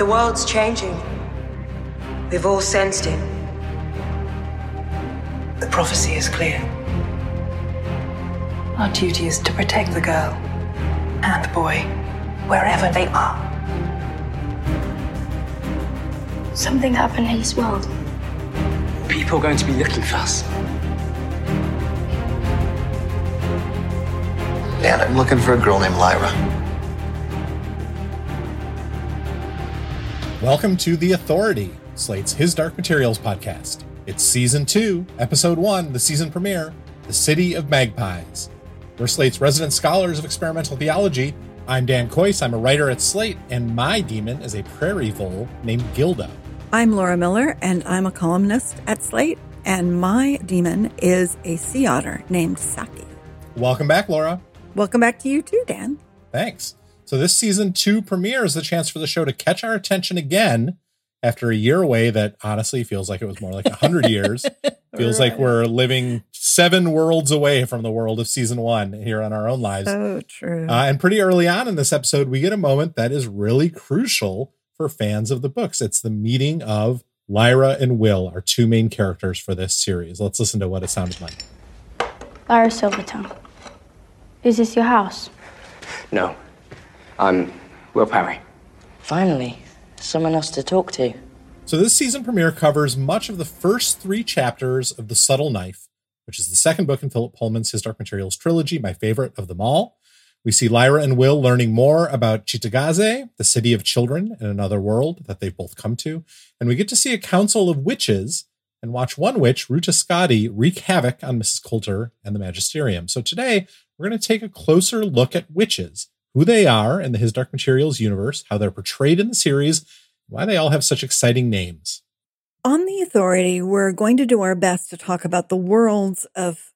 The world's changing. We've all sensed it. The prophecy is clear. Our duty is to protect the girl and the boy, wherever they are. Something happened in this world. People are going to be looking for us. Dan, I'm looking for a girl named Lyra. Welcome to The Authority, Slate's His Dark Materials podcast. It's season two, episode one, the season premiere, The City of Magpies. We're Slate's resident scholars of experimental theology. I'm Dan Kois, I'm a writer at Slate, and my demon is a prairie vole named Gilda. I'm Laura Miller, and I'm a columnist at Slate, and my demon is a sea otter named Saki. Welcome back, Laura. Welcome back to you too, Dan. Thanks. So this season two premiere is the chance for the show to catch our attention again after a year away that honestly feels like it was more like a hundred years. feels right. like we're living seven worlds away from the world of season one here on our own lives. So true. Uh, and pretty early on in this episode, we get a moment that is really crucial for fans of the books. It's the meeting of Lyra and Will, our two main characters for this series. Let's listen to what it sounded like. Lyra Silvertongue. Is this your house? No. I'm Will Parry. Finally, someone else to talk to. So, this season premiere covers much of the first three chapters of The Subtle Knife, which is the second book in Philip Pullman's His Dark Materials trilogy, my favorite of them all. We see Lyra and Will learning more about Cittàgazze, the city of children in another world that they've both come to. And we get to see a council of witches and watch one witch, Ruta Skadi, wreak havoc on Mrs. Coulter and the Magisterium. So today, we're going to take a closer look at witches, who they are in the His Dark Materials universe, how they're portrayed in the series, why they all have such exciting names. On the authority, we're going to do our best to talk about the worlds of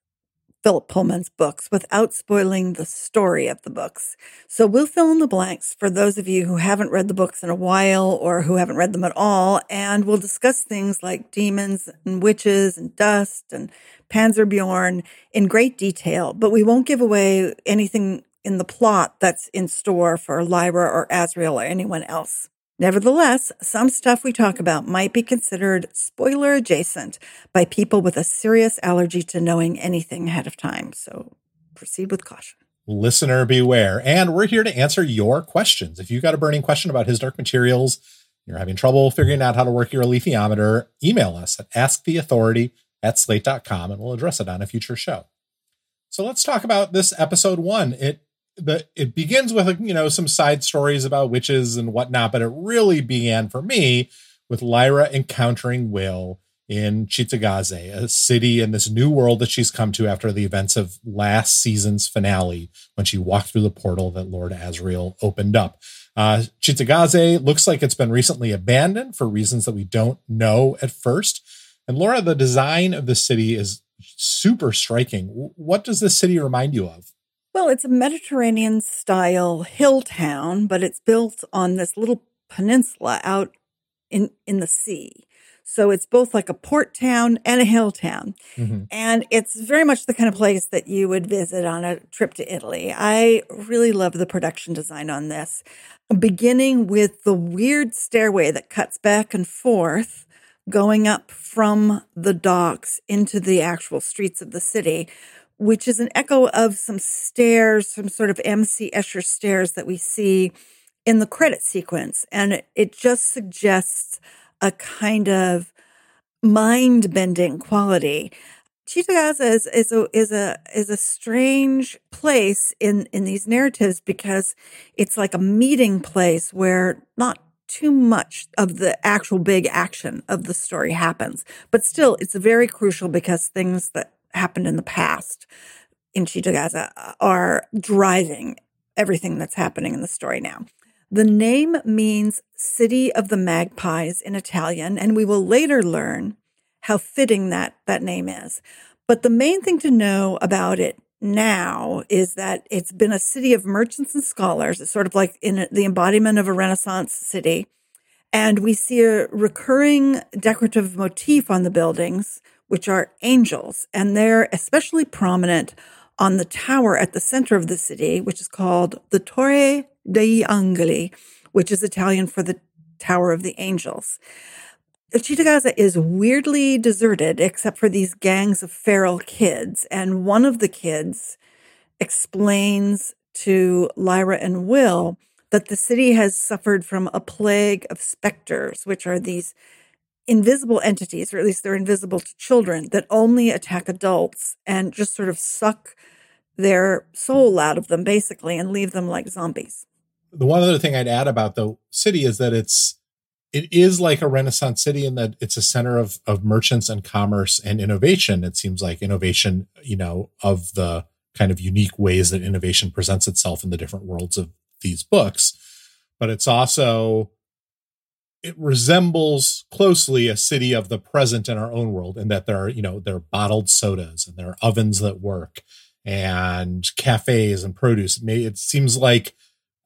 Philip Pullman's books without spoiling the story of the books. So we'll fill in the blanks for those of you who haven't read the books in a while or who haven't read them at all. And we'll discuss things like demons and witches and dust and panserbjørne in great detail, but we won't give away anything in the plot that's in store for Lyra or Asriel or anyone else. Nevertheless, some stuff we talk about might be considered spoiler adjacent by people with a serious allergy to knowing anything ahead of time. So proceed with caution. Listener beware. And we're here to answer your questions. If you've got a burning question about his dark materials, you're having trouble figuring out how to work your alethiometer, email us at asktheauthority at slate.com and we'll address it on a future show. So let's talk about this episode one. It the it begins with you know some side stories about witches and whatnot, but it really began for me with Lyra encountering Will in Cittàgazze, a city in this new world that she's come to after the events of last season's finale when she walked through the portal that Lord Asriel opened up. Uh, Cittàgazze looks like it's been recently abandoned for reasons that we don't know at first. And Laura, the design of the city is super striking. What does this city remind you of? Well, it's a Mediterranean style hill town, but it's built on this little peninsula out in, in the sea. So it's both like a port town and a hill town. Mm-hmm. And it's very much the kind of place that you would visit on a trip to Italy. I really love the production design on this, beginning with the weird stairway that cuts back and forth going up from the docks into the actual streets of the city, which is an echo of some stairs, some sort of M.C. Escher stairs that we see in the credit sequence. And it, just suggests a kind of mind bending quality. Cittàgazze is, is a is a is a strange place in in these narratives because it's like a meeting place where not too much of the actual big action of the story happens. But still, it's very crucial because things that happened in the past in Cittàgazze are driving everything that's happening in the story now. The name means City of the Magpies in Italian, and we will later learn how fitting that, that name is. But the main thing to know about it now is that it's been a city of merchants and scholars. It's sort of like in the embodiment of a Renaissance city. And we see a recurring decorative motif on the buildings, which are angels. And they're especially prominent on the tower at the center of the city, which is called the Torre degli Angeli, which is Italian for the Tower of the Angels. Cittàgazze is weirdly deserted except for these gangs of feral kids. And one of the kids explains to Lyra and Will that the city has suffered from a plague of specters, which are these invisible entities, or at least they're invisible to children, that only attack adults and just sort of suck their soul out of them, basically, and leave them like zombies. The one other thing I'd add about the city is that it's it is like a renaissance city in that it's a center of of merchants and commerce and innovation it seems like innovation you know of the kind of unique ways that innovation presents itself in the different worlds of these books but it's also it resembles closely a city of the present in our own world in that there are you know there are bottled sodas and there are ovens that work and cafes and produce. It seems like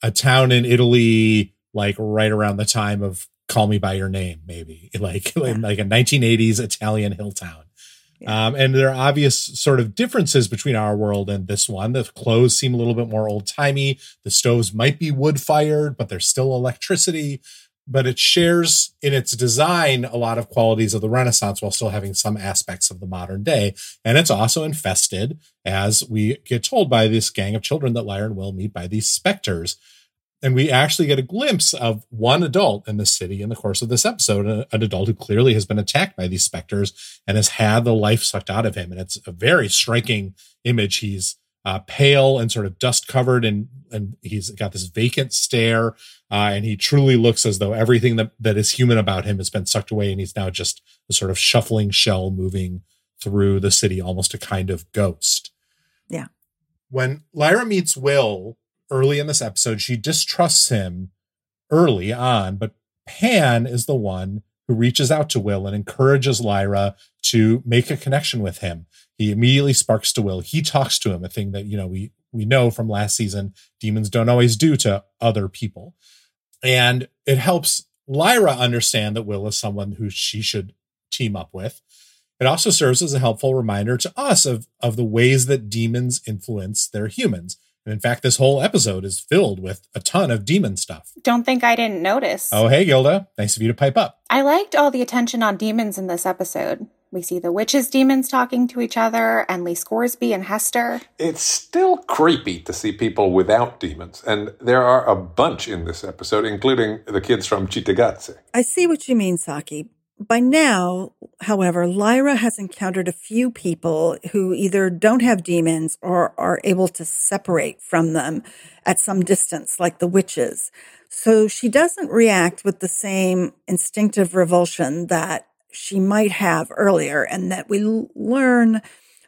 a town in italy like right around the time of call me by your name maybe like yeah. like a 1980s italian hill town. Yeah. um, and there are obvious sort of differences between our world and this one. The clothes seem a little bit more old-timey. The stoves might be wood fired but there's still electricity but it shares in its design a lot of qualities of the renaissance while still having some aspects of the modern day and it's also infested as we get told by this gang of children that lyra and will meet by these specters and we actually get a glimpse of one adult in the city in the course of this episode, an adult who clearly has been attacked by these specters and has had the life sucked out of him. And it's a very striking image. He's uh, pale and sort of dust covered, and and he's got this vacant stare, uh, and he truly looks as though everything that that is human about him has been sucked away, and he's now just a sort of shuffling shell moving through the city, almost a kind of ghost. Yeah. When Lyra meets Will early in this episode. She distrusts him early on, but Pan is the one who reaches out to Will and encourages Lyra to make a connection with him. He immediately sparks to Will. He talks to him, a thing that, you know, we we know from last season demons don't always do to other people. And it helps Lyra understand that Will is someone who she should team up with. It also serves as a helpful reminder to us of, of the ways that demons influence their humans. And in fact, this whole episode is filled with a ton of demon stuff. Don't think I didn't notice. Oh, hey, Gilda. Nice of you to pipe up. I liked all the attention on demons in this episode. We see the witches' demons talking to each other, and Lee Scoresby and Hester. It's still creepy to see people without demons, and there are a bunch in this episode, including the kids from Cittàgazze. I see what you mean, Saki, by now, however, Lyra has encountered a few people who either don't have demons or are able to separate from them at some distance, like the witches. So she doesn't react with the same instinctive revulsion that she might have earlier, and that we learn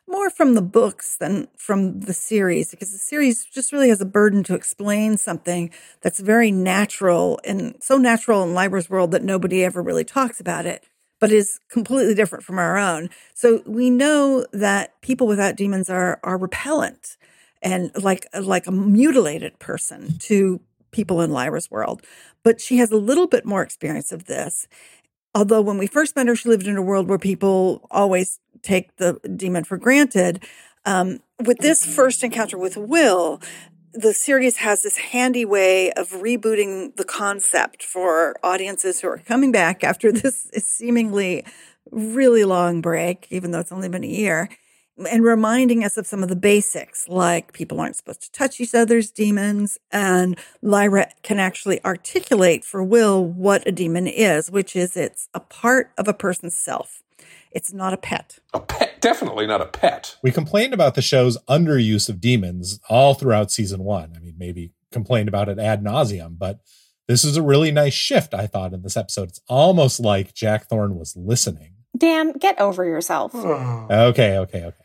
more from the books than from the series because the series just really has a burden to explain something that's very natural and so natural in Lyra's world that nobody ever really talks about it, but is completely different from our own. So we know that people without demons are are repellent and like like a mutilated person to people in Lyra's world. But she has a little bit more experience of this. Although when we first met her, she lived in a world where people always take the demon for granted. Um, with this first encounter with Will, the series has this handy way of rebooting the concept for audiences who are coming back after this seemingly really long break, even though it's only been a year, and reminding us of some of the basics, like people aren't supposed to touch each other's demons. And Lyra can actually articulate for Will what a demon is, which is it's a part of a person's self. It's not a pet. A pet, definitely not a pet. We complained about the show's underuse of demons all throughout season one. I mean, maybe complained about it ad nauseum, but this is a really nice shift, I thought, in this episode. It's almost like Jack Thorne was listening. Dan, get over yourself. okay, okay, okay.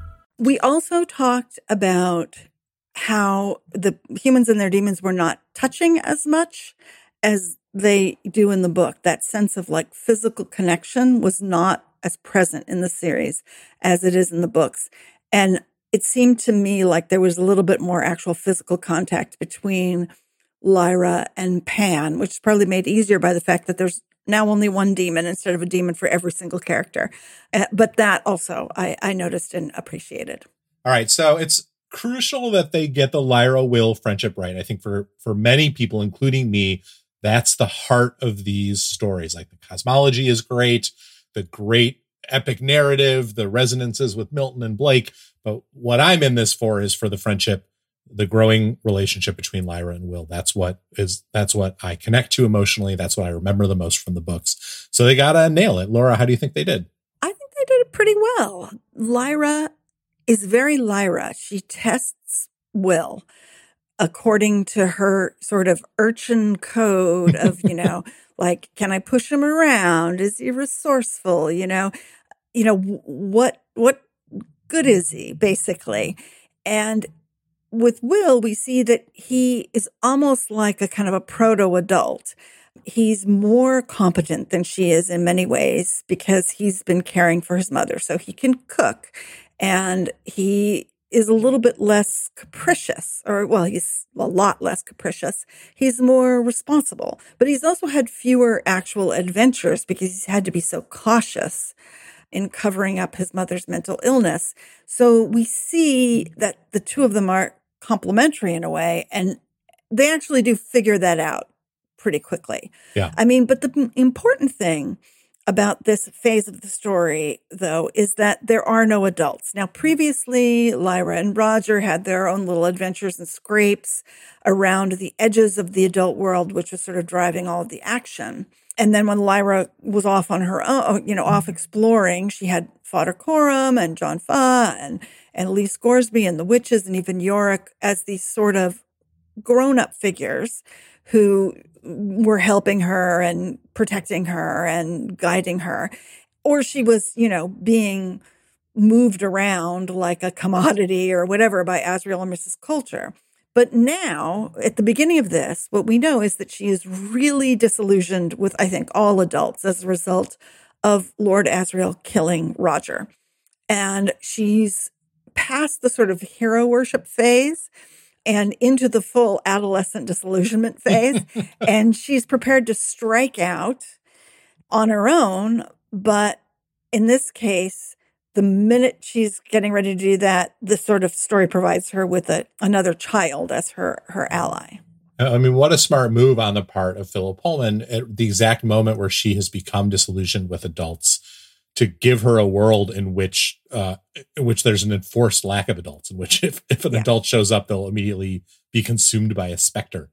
We also talked about how the humans and their demons were not touching as much as they do in the book. That sense of like physical connection was not as present in the series as it is in the books. And it seemed to me like there was a little bit more actual physical contact between Lyra and Pan, which is probably made easier by the fact that there's now only one demon instead of a demon for every single character. Uh, but that also I, I noticed and appreciated. All right. So it's crucial that they get the Lyra Will friendship right. I think for for many people, including me, that's the heart of these stories. Like the cosmology is great, the great epic narrative, the resonances with Milton and Blake. But what I'm in this for is for the friendship, the growing relationship between Lyra and Will. That's what is that's what I connect to emotionally. That's what I remember the most from the books. So they gotta nail it. Laura, how do you think they did? I think they did it pretty well. Lyra is very Lyra. She tests Will according to her sort of urchin code of, you know, like, can I push him around? Is he resourceful? You know, you know, what, what good is he basically? And with Will, we see that he is almost like a kind of a proto adult. He's more competent than she is in many ways because he's been caring for his mother. So he can cook and he is a little bit less capricious, or well, he's a lot less capricious. He's more responsible, but he's also had fewer actual adventures because he's had to be so cautious in covering up his mother's mental illness. So we see that the two of them are complementary in a way, and they actually do figure that out pretty quickly. Yeah. I mean, but the important thing about this phase of the story, though, is that there are no adults. Now, previously, Lyra and Roger had their own little adventures and scrapes around the edges of the adult world, which was sort of driving all of the action. And then when Lyra was off on her own, you know, off mm-hmm. exploring, she had Father Coram and John Faa and, and Lee Scoresby and the witches and even Iorek as these sort of grown up figures who were helping her and protecting her and guiding her. Or she was, you know, being moved around like a commodity or whatever by Asriel and Mrs. Coulter. But now, at the beginning of this, what we know is that she is really disillusioned with, I think, all adults as a result of Lord Asriel killing Roger. And she's past the sort of hero worship phase and into the full adolescent disillusionment phase. and she's prepared to strike out on her own. But in this case, the minute she's getting ready to do that, this sort of story provides her with a, another child as her, her ally. I mean, what a smart move on the part of Philip Pullman at the exact moment where she has become disillusioned with adults to give her a world in which uh, in which there's an enforced lack of adults, in which if, if an yeah. adult shows up, they'll immediately be consumed by a specter.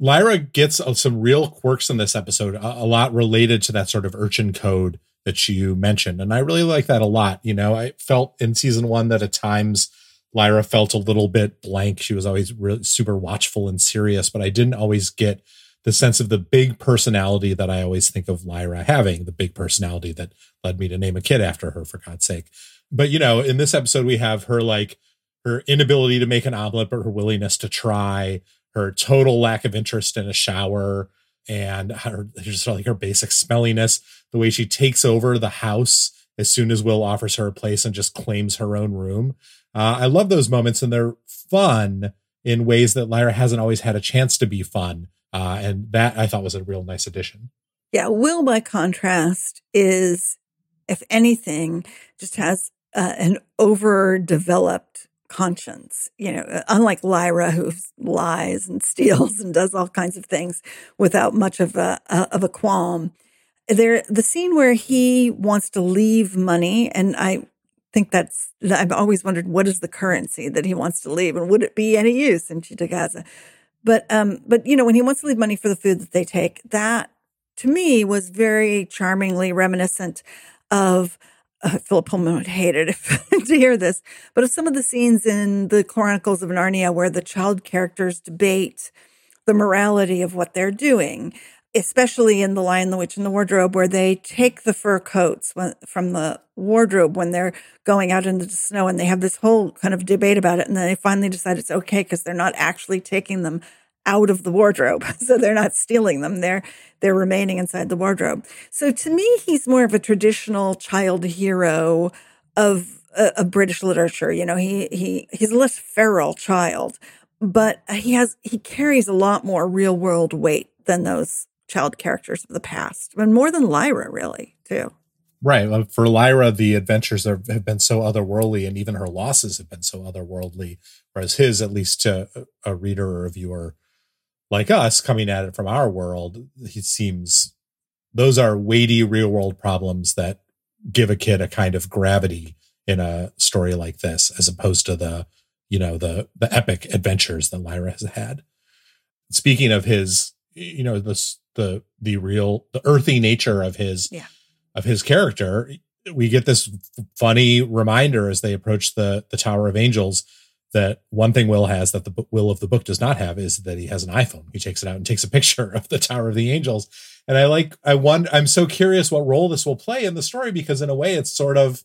Lyra gets uh, some real quirks in this episode, a, a, lot related to that sort of urchin code that you mentioned. And I really like that a lot. You know, I felt in season one that at times Lyra felt a little bit blank. She was always really super watchful and serious, but I didn't always get the sense of the big personality that I always think of Lyra having, the big personality that led me to name a kid after her, for God's sake. But, you know, in this episode, we have her like her inability to make an omelet, but her willingness to try, her total lack of interest in a shower, and her just like her basic smelliness, the way she takes over the house as soon as Will offers her a place and just claims her own room. Uh, I love those moments, and they're fun in ways that Lyra hasn't always had a chance to be fun uh, and that I thought was a real nice addition. Yeah. Will, by contrast, is, if anything, just has uh, an overdeveloped conscience. You know, unlike Lyra, who lies and steals and does all kinds of things without much of a, of a qualm. There, the scene where he wants to leave money, and I think that's I've always wondered what is the currency that he wants to leave, and would it be any use in Cittàgazze? But um, but you know, when he wants to leave money for the food that they take, that to me was very charmingly reminiscent of uh, Philip Pullman would hate it if, to hear this, but of some of the scenes in the Chronicles of Narnia where the child characters debate the morality of what they're doing, especially in The Lion, the Witch, and the Wardrobe, where they take the fur coats from the wardrobe when they're going out into the snow and they have this whole kind of debate about it. And then they finally decide it's okay because they're not actually taking them out of the wardrobe. So they're not stealing them. They're they're remaining inside the wardrobe. So to me, he's more of a traditional child hero of uh, of British literature. You know, he he he's a less feral child, but he has he carries a lot more real world weight than those child characters of the past, and more than Lyra, really, too. Right. Uh, for Lyra, the adventures are, have been so otherworldly, and even her losses have been so otherworldly. Whereas his, at least to a reader or a viewer like us coming at it from our world, he seems those are weighty real world problems that give a kid a kind of gravity in a story like this, as opposed to the, you know, the the epic adventures that Lyra has had. Speaking of his, you know, this the the real the earthy nature of his yeah. of his character, we get this funny reminder as they approach the the Tower of Angels that one thing Will has that the Will of the book does not have is that he has an iPhone. He takes it out and takes a picture of the Tower of the Angels. And I like I wonder I'm so curious what role this will play in the story because in a way it's sort of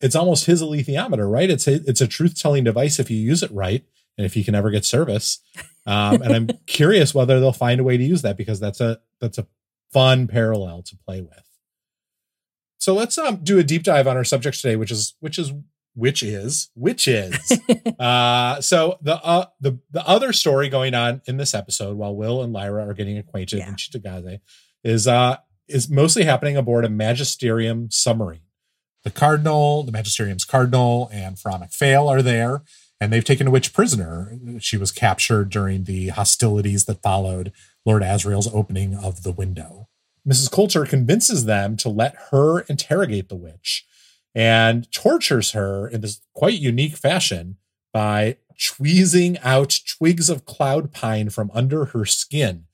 it's almost his alethiometer, right? It's a, it's a truth telling device if you use it right and if you can ever get service. Um, and I'm curious whether they'll find a way to use that because that's a that's a fun parallel to play with. So let's um, do a deep dive on our subject today, which is which is which is which is. uh, so the uh, the the other story going on in this episode while Will and Lyra are getting acquainted Yeah. in Cittàgazze is uh is mostly happening aboard a magisterium submarine. The cardinal, the magisterium's cardinal, and Fra MacPhail are there, and they've taken a witch prisoner. She was captured during the hostilities that followed Lord Asriel's opening of the window. Mrs. Coulter convinces them to let her interrogate the witch and tortures her in this quite unique fashion by tweezing out twigs of cloud pine from under her skin.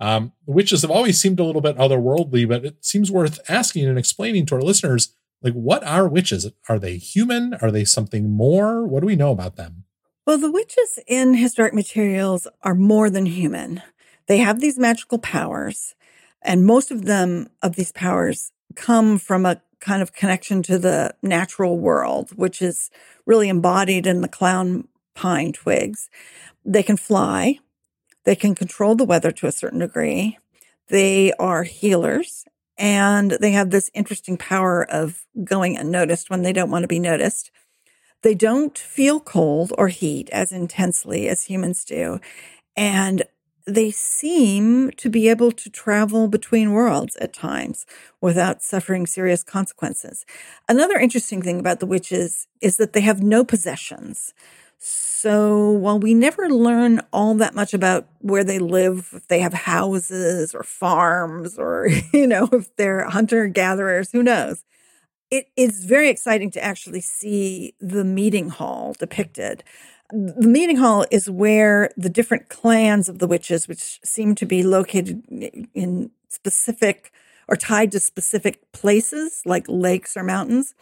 Um, witches have always seemed a little bit otherworldly, but it seems worth asking and explaining to our listeners like, what are witches? Are they human? Are they something more? What do we know about them? Well, the witches in His Dark Materials are more than human. They have these magical powers, and most of them of these powers come from a kind of connection to the natural world, which is really embodied in the cloud pine twigs. They can fly, they can control the weather to a certain degree, they are healers, and they have this interesting power of going unnoticed when they don't want to be noticed. They don't feel cold or heat as intensely as humans do. And they seem to be able to travel between worlds at times without suffering serious consequences. Another interesting thing about the witches is that they have no possessions. So while we never learn all that much about where they live, if they have houses or farms or, you know, if they're hunter gatherers, who knows? It is very exciting to actually see the meeting hall depicted. The meeting hall is where the different clans of the witches, which seem to be located in specific or tied to specific places like lakes or mountains,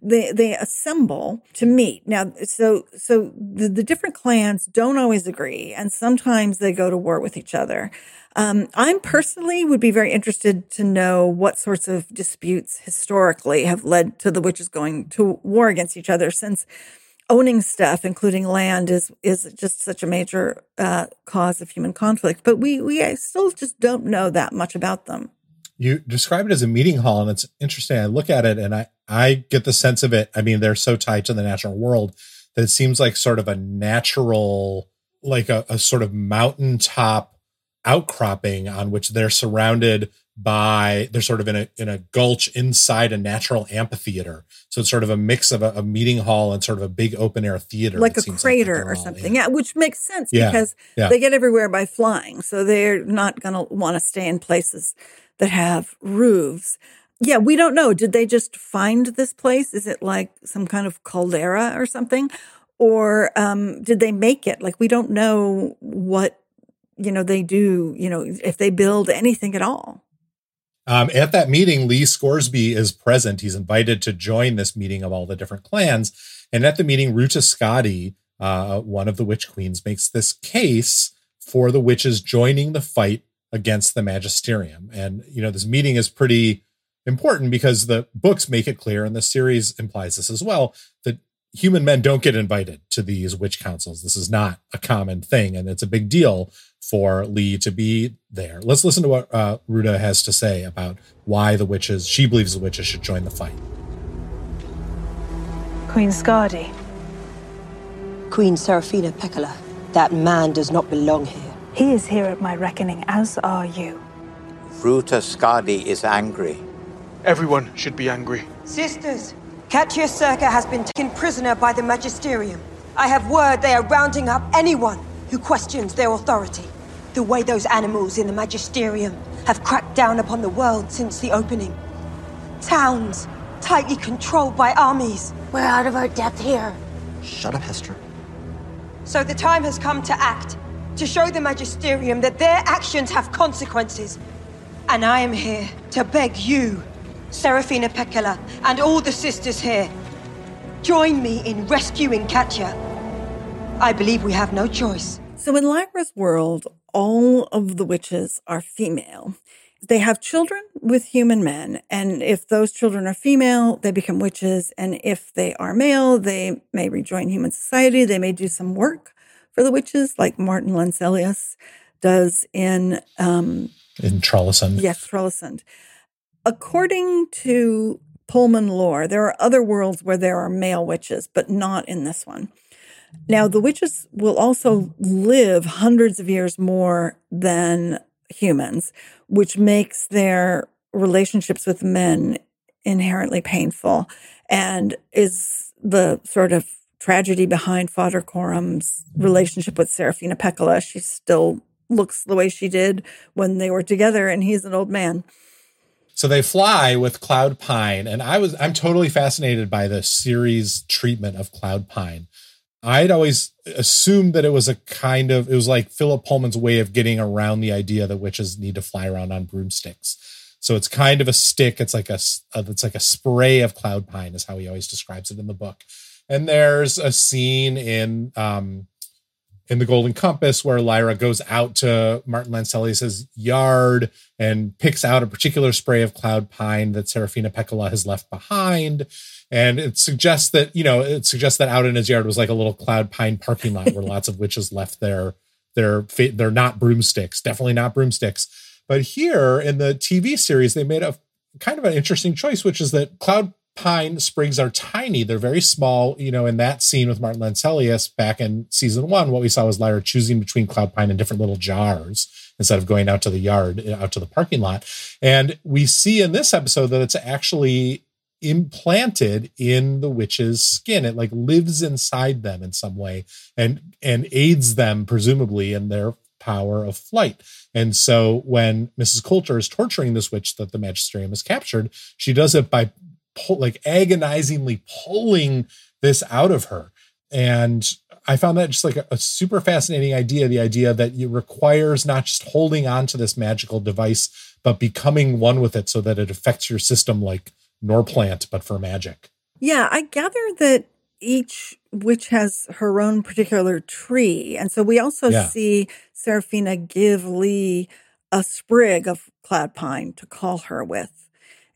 they they assemble to meet. Now, so so the, the different clans don't always agree, and sometimes they go to war with each other. Um, I'm personally would be very interested to know what sorts of disputes historically have led to the witches going to war against each other, since owning stuff, including land, is is just such a major uh, cause of human conflict. But we we still just don't know that much about them. You describe it as a meeting hall, and it's interesting. I look at it and I, I get the sense of it. I mean, they're so tied to the natural world that it seems like sort of a natural, like a, a sort of mountaintop outcropping on which they're surrounded by they're sort of in a in a gulch inside a natural amphitheater so it's sort of a mix of a, a meeting hall and sort of a big open air theater like a crater they're or something. in. Yeah, which makes sense Yeah, because yeah. they get everywhere by flying. So they're not going to want to stay in places that have roofs. Yeah, we don't know. Did they just find this place? Is it like some kind of caldera or something? Or um, did they make it? Like, we don't know what, you know, they do, you know, if they build anything at all. Um, at that meeting, Lee Scoresby is present. He's invited to join this meeting of all the different clans. And at the meeting, Ruta Skadi, uh, one of the witch queens, makes this case for the witches joining the fight against the magisterium. And, you know, this meeting is pretty important because the books make it clear, and the series implies this as well, that human men don't get invited to these witch councils. This is not a common thing, and it's a big deal for Lee to be there. Let's listen to what uh, Ruta has to say about why the witches, she believes the witches should join the fight. Queen Skadi. Queen Serafina Pekkala, that man does not belong here. He is here at my reckoning, as are you. Ruta Skadi is angry. Everyone should be angry. Sisters, Katya Circa has been taken prisoner by the Magisterium. I have word they are rounding up anyone who questions their authority. The way those animals in the Magisterium have cracked down upon the world since the opening. Towns tightly controlled by armies. We're out of our depth here. Shut up, Hester. So the time has come to act, to show the Magisterium that their actions have consequences. And I am here to beg you, Serafina Pekkala, and all the sisters here, join me in rescuing Katya. I believe we have no choice. So in Lyra's world, all of the witches are female. They have children with human men, and if those children are female, they become witches. And if they are male, they may rejoin human society. They may do some work for the witches, like Martin Lanselius does in um, in Trollesund. Yes, Trollesund. According to Pullman lore, there are other worlds where there are male witches, but not in this one. Now, the witches will also live hundreds of years more than humans, which makes their relationships with men inherently painful and is the sort of tragedy behind Father Coram's relationship with Serafina Pekkala. She still looks the way she did when they were together, and he's an old man. So they fly with Cloud Pine, and I was I'm totally fascinated by the series treatment of Cloud Pine. I'd always assumed that it was a kind of it was like Philip Pullman's way of getting around the idea that witches need to fly around on broomsticks. So it's kind of a stick. It's like a it's like a spray of cloud pine is how he always describes it in the book. And there's a scene in um, in the Golden Compass where Lyra goes out to Martin Lanselius's yard and picks out a particular spray of cloud pine that Serafina Pekkala has left behind. And it suggests that, you know, it suggests that out in his yard was like a little cloud pine parking lot where lots of witches left their their they're not broomsticks, definitely not broomsticks. But here in the TV series, they made a kind of an interesting choice, which is that cloud pine sprigs are tiny. They're very small. You know, in that scene with Martin Lanselius back in season one, what we saw was Lyra choosing between cloud pine and different little jars instead of going out to the yard, eh, out to the parking lot. And we see in this episode that it's actually implanted in the witch's skin. It like lives inside them in some way and and aids them presumably in their power of flight. And so when Mrs. Coulter is torturing this witch that the magisterium has captured, she does it by pull, like agonizingly pulling this out of her. And I found that just like a, a, super fascinating idea. The idea that it requires not just holding on to this magical device, but becoming one with it so that it affects your system like Norplant, but for magic. Yeah, I gather that each witch has her own particular tree. And so we also yeah. see Serafina give Lee a sprig of cloud pine to call her with.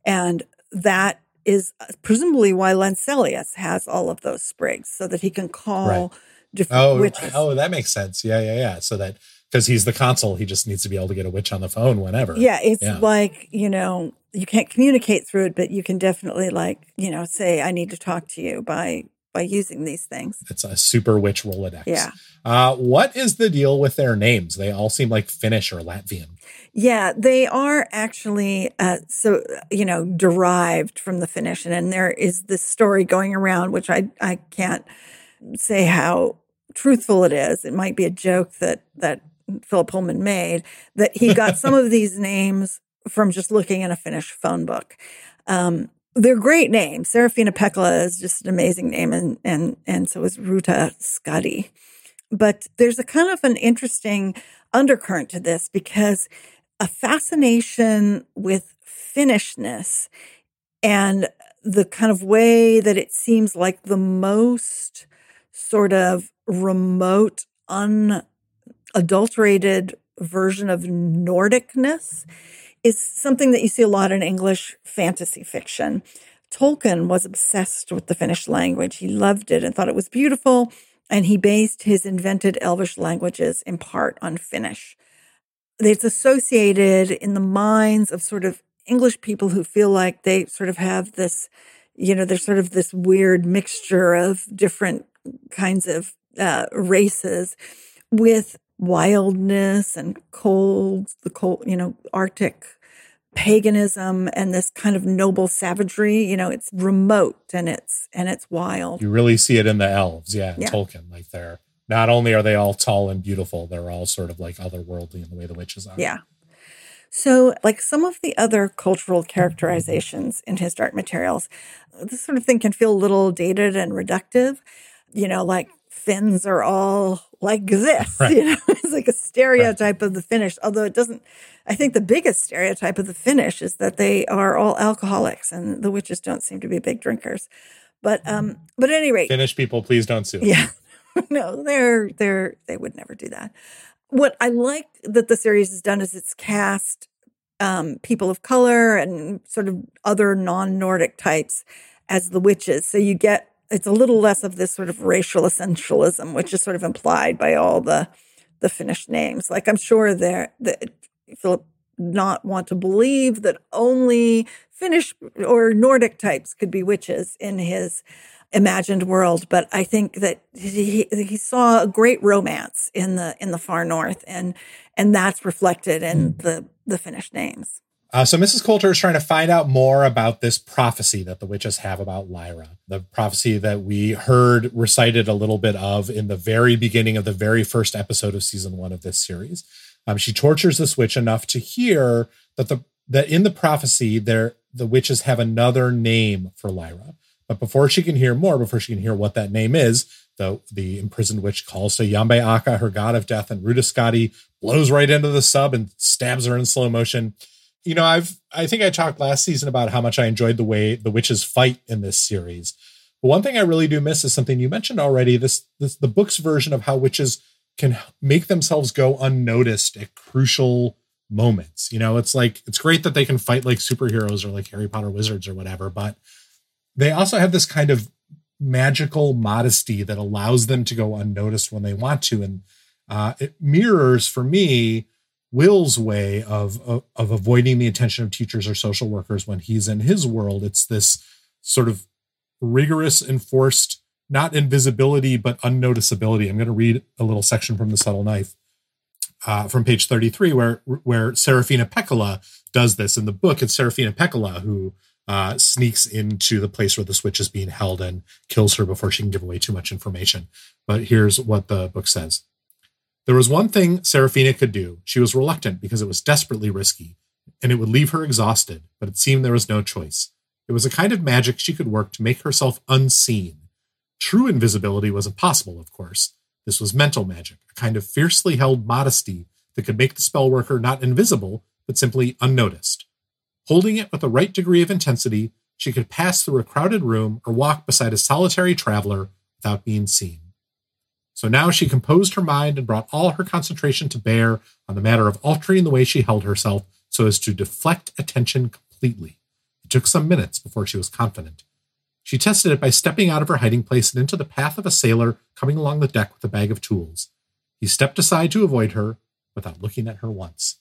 And that is uh, presumably why Lanselius has all of those sprigs so that he can call right. different oh, witches. Oh, that makes sense. Yeah, yeah, yeah. So that because he's the consul, he just needs to be able to get a witch on the phone whenever. Yeah, it's yeah. like, you know, you can't communicate through it, but you can definitely like, you know, say, I need to talk to you by by using these things. It's a super witch Rolodex. Yeah. Uh, what is the deal with their names? They all seem like Finnish or Latvian. Yeah, they are actually uh, so you know derived from the Finnish, and there is this story going around, which I I can't say how truthful it is. It might be a joke that that Philip Pullman made that he got some of these names from just looking in a Finnish phone book. Um, they're great names. Serafina Pekkala is just an amazing name, and and and so is Ruta Skadi. But there's a kind of an interesting undercurrent to this because a fascination with Finnishness and the kind of way that it seems like the most sort of remote, unadulterated version of Nordicness is something that you see a lot in English fantasy fiction. Tolkien was obsessed with the Finnish language. He loved it and thought it was beautiful. And he based his invented Elvish languages in part on Finnish. It's associated in the minds of sort of English people who feel like they sort of have this, you know, there's sort of this weird mixture of different kinds of uh, races with wildness and cold, the cold, you know, Arctic paganism and this kind of noble savagery. You know, it's remote and it's and it's wild. You really see it in the elves, yeah, in Yeah. Tolkien. Like they're not only are they all tall and beautiful, they're all sort of like otherworldly in the way the witches are. Yeah. So, like some of the other cultural characterizations in his dark materials, this sort of thing can feel a little dated and reductive. You know, like Finns are all like this. Right. You know, it's like a stereotype of the Finnish, although it doesn't. I think the biggest stereotype of the Finnish is that they are all alcoholics and the witches don't seem to be big drinkers. But um, but at any rate, Finnish people, please don't sue. yeah. no, they're they're they would never do that. What I like that the series has done is it's cast um, people of color and sort of other non-Nordic types as the witches. So you get it's a little less of this sort of racial essentialism, which is sort of implied by all the the Finnish names. Like I'm sure there that Philip not want to believe that only Finnish or Nordic types could be witches in his imagined world, but I think that he he saw a great romance in the in the far north, and and that's reflected in hmm. the the Finnish names. Uh, so Mrs. Coulter is trying to find out more about this prophecy that the witches have about Lyra, the prophecy that we heard recited a little bit of in the very beginning of the very first episode of season one of this series. Um, she tortures this witch enough to hear that the that in the prophecy there the witches have another name for Lyra. But before she can hear more, before she can hear what that name is, the the imprisoned witch calls to Yambe-Akka, her god of death, and Ruta Skadi blows right into the sub and stabs her in slow motion you know, I've I think I talked last season about how much I enjoyed the way the witches fight in this series. But one thing I really do miss is something you mentioned already. This this the book's version of how witches can make themselves go unnoticed at crucial moments. You know, it's like it's great that they can fight like superheroes or like Harry Potter wizards or whatever, but they also have this kind of magical modesty that allows them to go unnoticed when they want to, and uh, it mirrors for me Will's way of, of of avoiding the attention of teachers or social workers when he's in his world. It's this sort of rigorous, enforced, not invisibility but unnoticeability. I'm going to read a little section from the subtle knife uh, from page 33, where where Serafina Pekkala does this in the book. It's Serafina Pekkala who uh, sneaks into the place where the switch is being held and kills her before she can give away too much information. But here's what the book says. There was one thing Serafina could do. She was reluctant because it was desperately risky, and it would leave her exhausted, but it seemed there was no choice. It was a kind of magic she could work to make herself unseen. True invisibility was impossible, of course. This was mental magic, a kind of fiercely held modesty that could make the spell worker not invisible, but simply unnoticed. Holding it with the right degree of intensity, she could pass through a crowded room or walk beside a solitary traveler without being seen. So now she composed her mind and brought all her concentration to bear on the matter of altering the way she held herself so as to deflect attention completely. It took some minutes before she was confident. She tested it by stepping out of her hiding place and into the path of a sailor coming along the deck with a bag of tools. He stepped aside to avoid her without looking at her once.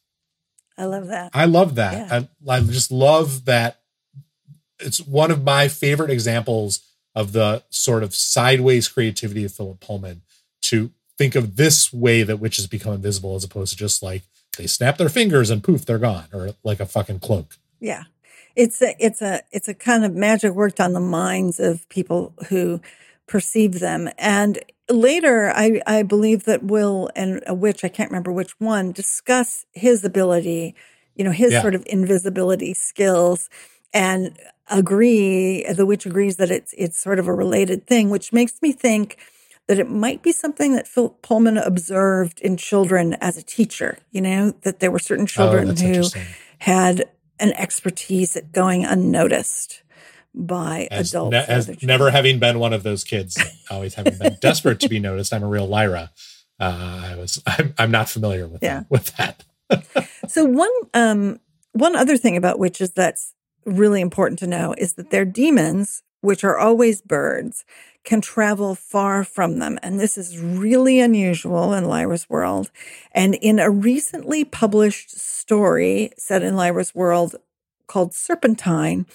I love that. I love that. I, I just love that. It's one of my favorite examples of the sort of sideways creativity of Philip Pullman to think of this way that witches become invisible as opposed to just like they snap their fingers and poof, they're gone, or like a fucking cloak. Yeah. It's a it's a it's a kind of magic worked on the minds of people who perceive them. And later I I believe that Will and a witch, I can't remember which one, discuss his ability, you know, his Yeah. sort of invisibility skills and agree the witch agrees that it's it's sort of a related thing, which makes me think that it might be something that Philip Pullman observed in children as a teacher, you know, that there were certain children that's who had an expertise at going unnoticed by As, adults. ne- as never having been one of those kids, always having been desperate to be noticed. I'm a real Lyra. Uh, I was. I'm, I'm not familiar with Yeah. that, with that. so one um one other thing about witches that's really important to know is that their demons, which are always birds, can travel far from them. And this is really unusual in Lyra's world. And in a recently published story set in Lyra's world called Serpentine,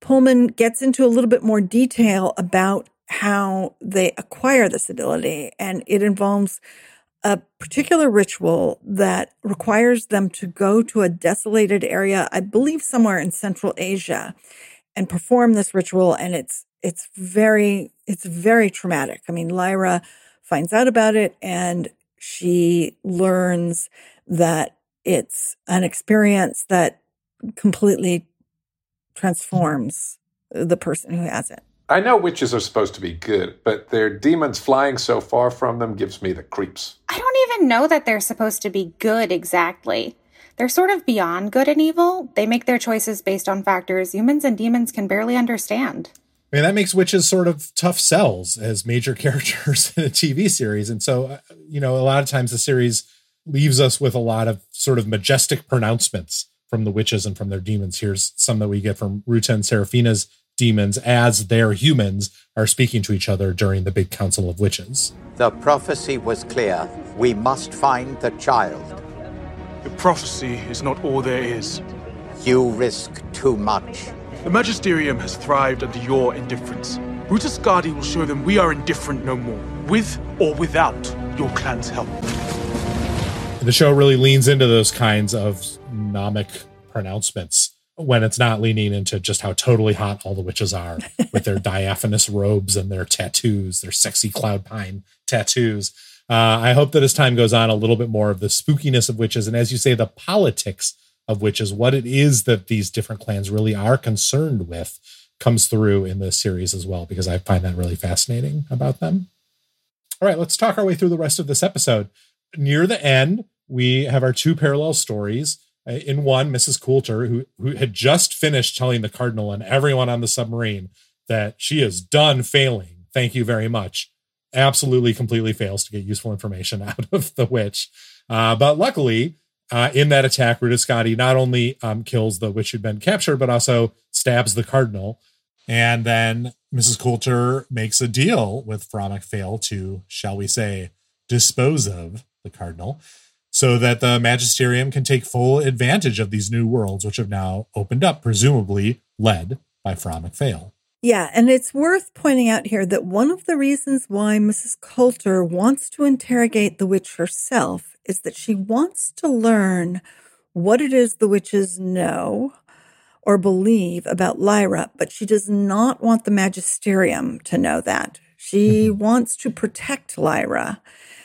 Pullman gets into a little bit more detail about how they acquire this ability. And it involves a particular ritual that requires them to go to a desolated area, I believe somewhere in Central Asia, and perform this ritual. And it's it's very it's very traumatic. I mean, Lyra finds out about it and she learns that it's an experience that completely transforms the person who has it. I know witches are supposed to be good, but their demons flying so far from them gives me the creeps. I don't even know that they're supposed to be good exactly. They're sort of beyond good and evil. They make their choices based on factors humans and demons can barely understand. I mean, that makes witches sort of tough sells as major characters in a TV series. And so, uh, you know, a lot of times the series leaves us with a lot of sort of majestic pronouncements from the witches and from their demons. Here's some that we get from Ruta and Serafina's demons as their humans are speaking to each other during the big council of witches. The prophecy was clear. We must find the child. The prophecy is not all there is. You risk too much. The Magisterium has thrived under your indifference. Ruta Skadi will show them we are indifferent no more, with or without your clan's help. The show really leans into those kinds of gnomic pronouncements when it's not leaning into just how totally hot all the witches are with their diaphanous robes and their tattoos, their sexy cloud pine tattoos. Uh, I hope that as time goes on, a little bit more of the spookiness of witches, and as you say, the politics of which is what it is that these different clans really are concerned with, comes through in this series as well, because I find that really fascinating about them. All right, let's talk our way through the rest of this episode. Near the end, we have our two parallel stories. Uh, in one, Mrs. Coulter, who, who had just finished telling the Cardinal and everyone on the submarine that she is done failing. Thank you very much. Absolutely, completely fails to get useful information out of the witch. Uh, but luckily, uh, in that attack, Skadi not only um, kills the witch who'd been captured, but also stabs the Cardinal. And then Mrs. Coulter makes a deal with Fra MacPhail to, shall we say, dispose of the Cardinal so that the magisterium can take full advantage of these new worlds, which have now opened up, presumably led by Fra MacPhail. Yeah, and it's worth pointing out here that one of the reasons why Mrs. Coulter wants to interrogate the witch herself is that she wants to learn what it is the witches know or believe about Lyra, but she does not want the magisterium to know that. She mm-hmm. wants to protect Lyra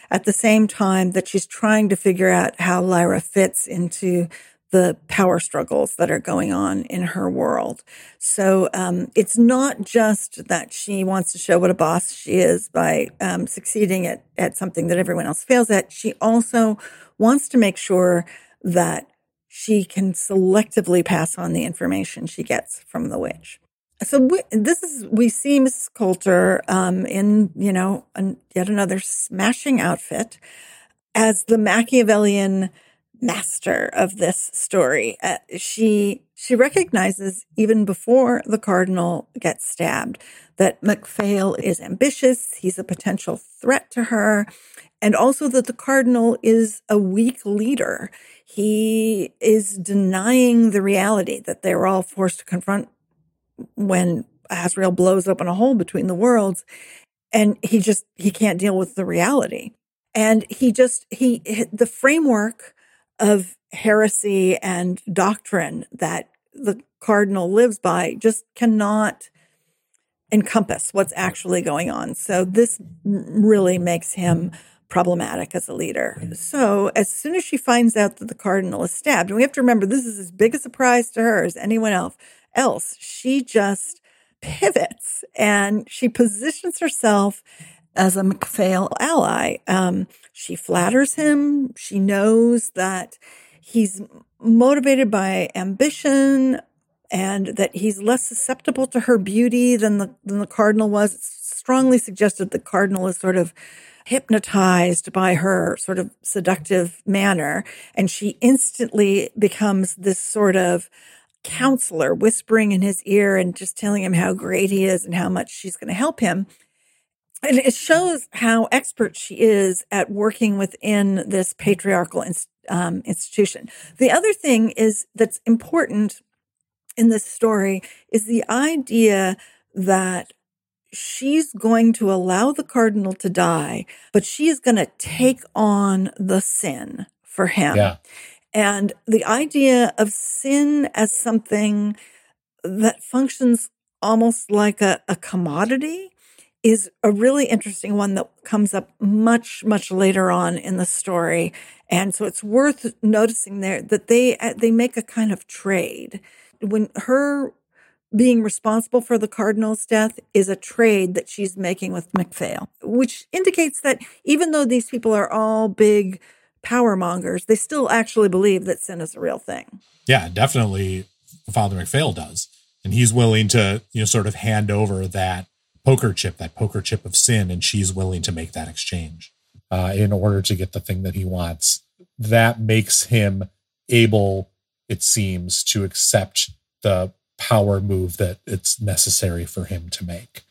at the same time that she's trying to figure out how Lyra fits into the power struggles that are going on in her world. So um, it's not just that she wants to show what a boss she is by um, succeeding at, at something that everyone else fails at. She also wants to make sure that she can selectively pass on the information she gets from the witch so we, this is we see Mrs. Coulter um, in you know an, yet another smashing outfit as the Machiavellian master of this story. Uh, she she recognizes even before the cardinal gets stabbed that MacPhail is ambitious. He's a potential threat to her, and also that the cardinal is a weak leader. He is denying the reality that they're all forced to confront when Azrael blows open a hole between the worlds and he just he can't deal with the reality and he just he the framework of heresy and doctrine that the cardinal lives by just cannot encompass what's actually going on so this really makes him problematic as a leader so as soon as she finds out that the cardinal is stabbed and we have to remember this is as big a surprise to her as anyone else else. She just pivots and she positions herself as a MacPhail ally. Um, she flatters him. She knows that he's motivated by ambition and that he's less susceptible to her beauty than the, than the cardinal was. It's strongly suggested the cardinal is sort of hypnotized by her sort of seductive manner. And she instantly becomes this sort of counselor whispering in his ear and just telling him how great he is and how much she's going to help him. And it shows how expert she is at working within this patriarchal um, institution. The other thing is that's important in this story is the idea that she's going to allow the cardinal to die, but she is going to take on the sin for him. Yeah. And the idea of sin as something that functions almost like a, a commodity is a really interesting one that comes up much, much later on in the story. And so it's worth noticing there that they uh, they make a kind of trade. When her being responsible for the cardinal's death is a trade that she's making with MacPhail, which indicates that even though these people are all big power mongers, they still actually believe that sin is a real thing. Yeah, definitely. Father MacPhail does, and he's willing to you know sort of hand over that poker chip, that poker chip of sin, and she's willing to make that exchange uh, in order to get the thing that he wants. That makes him able, it seems, to accept the power move that it's necessary for him to make.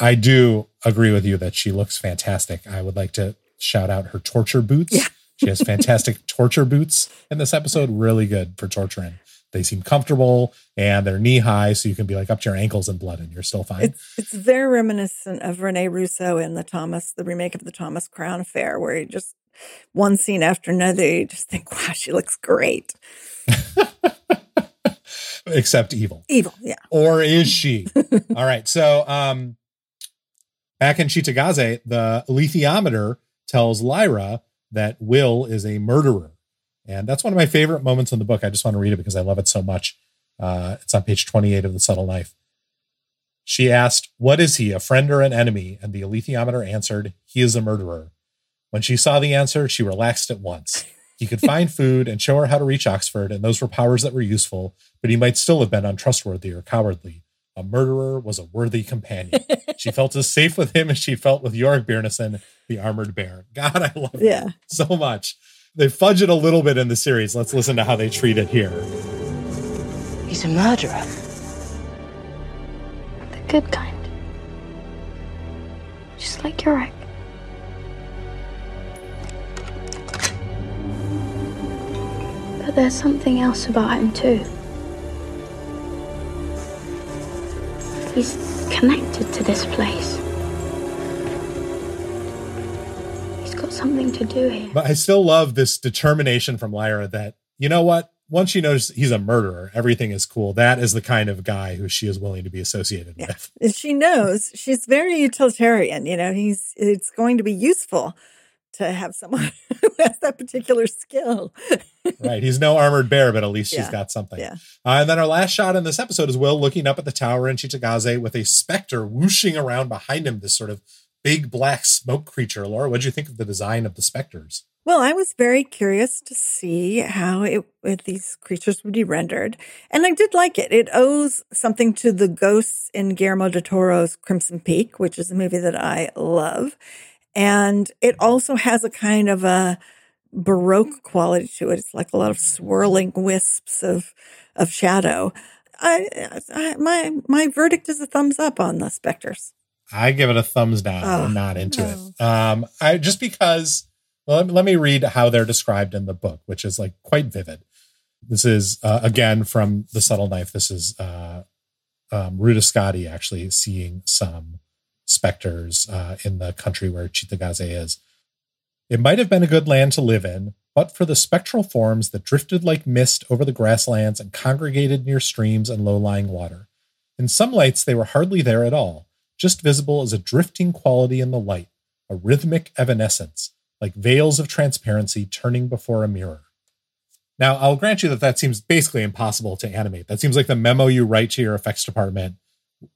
I do agree with you that she looks fantastic. I would like to shout out her torture boots. Yeah. she has fantastic torture boots in this episode, really good for torturing. They seem comfortable and they're knee high, so you can be like up to your ankles in blood and you're still fine. It's, it's very reminiscent of Rene Russo in the Thomas, the remake of the Thomas Crown Affair, where you just one scene after another, you just think, wow, she looks great. Except evil. Evil, yeah. Or is she? All right. So um back in Cittàgazze, the alethiometer tells Lyra that Will is a murderer. And that's one of my favorite moments in the book. I just want to read it because I love it so much. Uh, it's on page 28 of The Subtle Knife. She asked, What is he, a friend or an enemy? And the alethiometer answered, He is a murderer. When she saw the answer, she relaxed at once. He could find food and show her how to reach Oxford, and those were powers that were useful, but he might still have been untrustworthy or cowardly. A murderer was a worthy companion. she felt as safe with him as she felt with Iorek Byrnison, the armored bear. God, I love yeah. it so much. They fudge it a little bit in the series. Let's listen to how they treat it here. He's a murderer. The good kind. Just like Iorek. But there's something else about him too. He's connected to this place. Something to do here. But I still love this determination from Lyra that, you know what? Once she knows he's a murderer, everything is cool. That is the kind of guy who she is willing to be associated Yeah. with. She knows she's very utilitarian. You know, he's it's going to be useful to have someone who has that particular skill. right. He's no armored bear, but at least she's Yeah. got something. Yeah. Uh, and then our last shot in this episode is Will looking up at the tower in Cittàgazze with a specter whooshing around behind him, this sort of big black smoke creature. Laura, what would you think of the design of the specters? Well, I was very curious to see how it, these creatures would be rendered, and I did like it. It owes something to the ghosts in Guillermo del Toro's Crimson Peak, which is a movie that I love, and it also has a kind of a baroque quality to it. It's like a lot of swirling wisps of of shadow. I, I my my verdict is a thumbs up on the specters. I give it a thumbs down. Oh, I'm not into it. Um, I just because well, let, me, let me read how they're described in the book, which is like quite vivid. This is uh, again from the subtle knife. This is uh, um, Ruta Skadi actually seeing some specters uh, in the country where Cittàgazze is. It might have been a good land to live in, but for the spectral forms that drifted like mist over the grasslands and congregated near streams and low-lying water. In some lights, they were hardly there at all, just visible as a drifting quality in the light, a rhythmic evanescence, like veils of transparency turning before a mirror. Now, I'll grant you that that seems basically impossible to animate. That seems like the memo you write to your effects department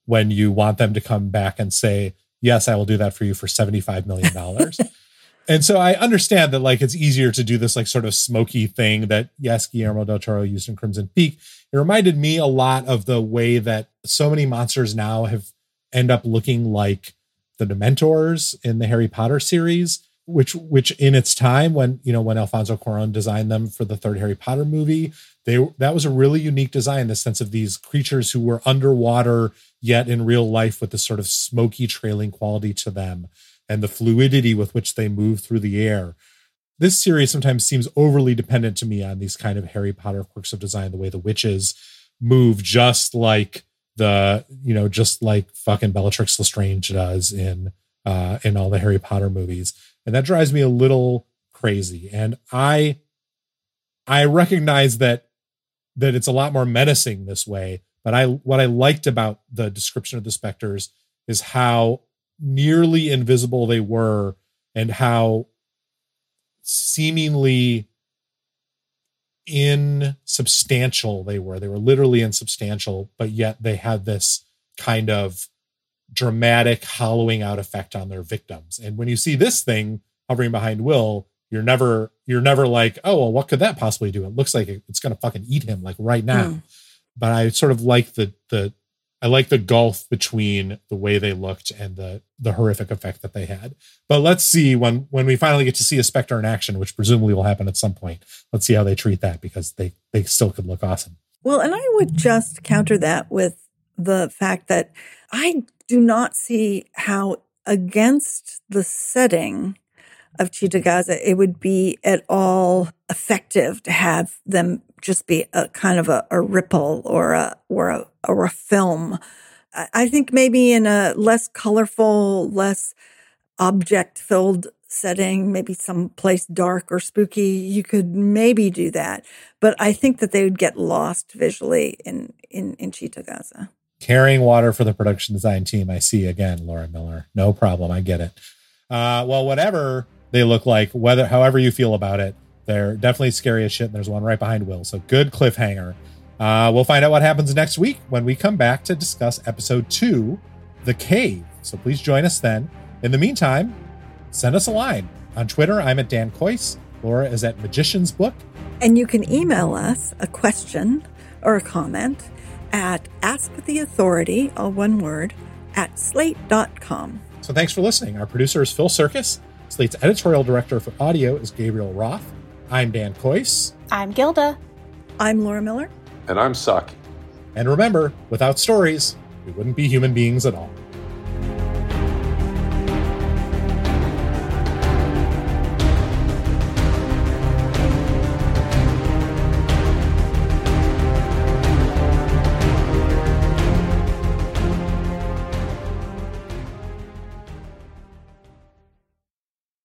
when you want them to come back and say, Yes, I will do that for you for $75 million. and so I understand that like it's easier to do this like sort of smoky thing that yes, Guillermo del Toro used in Crimson Peak. It reminded me a lot of the way that so many monsters now have end up looking like the Dementors in the Harry Potter series. which which in its time when you know when Alfonso Cuarón designed them for the third Harry Potter movie, they that was a really unique design. The sense of these creatures who were underwater yet in real life with this sort of smoky trailing quality to them, and the fluidity with which they move through the air. This series sometimes seems overly dependent to me on these kind of Harry Potter quirks of design, the way the witches move just like the you know just like fucking Bellatrix Lestrange does in uh in all the Harry Potter movies. And that drives me a little crazy. And I I recognize that that it's a lot more menacing this way but I what I liked about the description of the specters is how nearly invisible they were and how seemingly insubstantial they were. They were literally insubstantial, but yet they had this kind of dramatic hollowing out effect on their victims. And when you see this thing hovering behind Will, you're never you're never like, oh well, what could that possibly do? It looks like it's gonna fucking eat him like right now. Mm. But I sort of like the the I like the gulf between the way they looked and the the horrific effect that they had. But let's see when when we finally get to see a Spectre in action, which presumably will happen at some point. Let's see how they treat that because they they still could look awesome. Well, and I would just counter that with the fact that I do not see how against the setting of Cittàgazze it would be at all effective to have them just be a kind of a, a ripple or a or a or a film. I think maybe in a less colorful, less object filled setting, maybe someplace dark or spooky, you could maybe do that. But I think that they would get lost visually in in, in Cittàgazze. Carrying water for the production design team. I see again, Laura Miller. No problem. I get it. Uh, well, whatever they look like, whether however you feel about it, they're definitely scary as shit. And there's one right behind Will. So good cliffhanger. Uh, we'll find out what happens next week when we come back to discuss episode two, The Cave. So please join us then. In the meantime, send us a line. On Twitter, I'm at Dan Kois. Laura is at Magician's Book. And you can email us a question or a comment at asktheauthority, all one word, at slate.com. So thanks for listening. Our producer is Phil Surkis. Slate's editorial director for audio is Gabriel Roth. I'm Dan Kois. I'm Gilda. I'm Laura Miller. And I'm Saki. And remember, without stories, we wouldn't be human beings at all.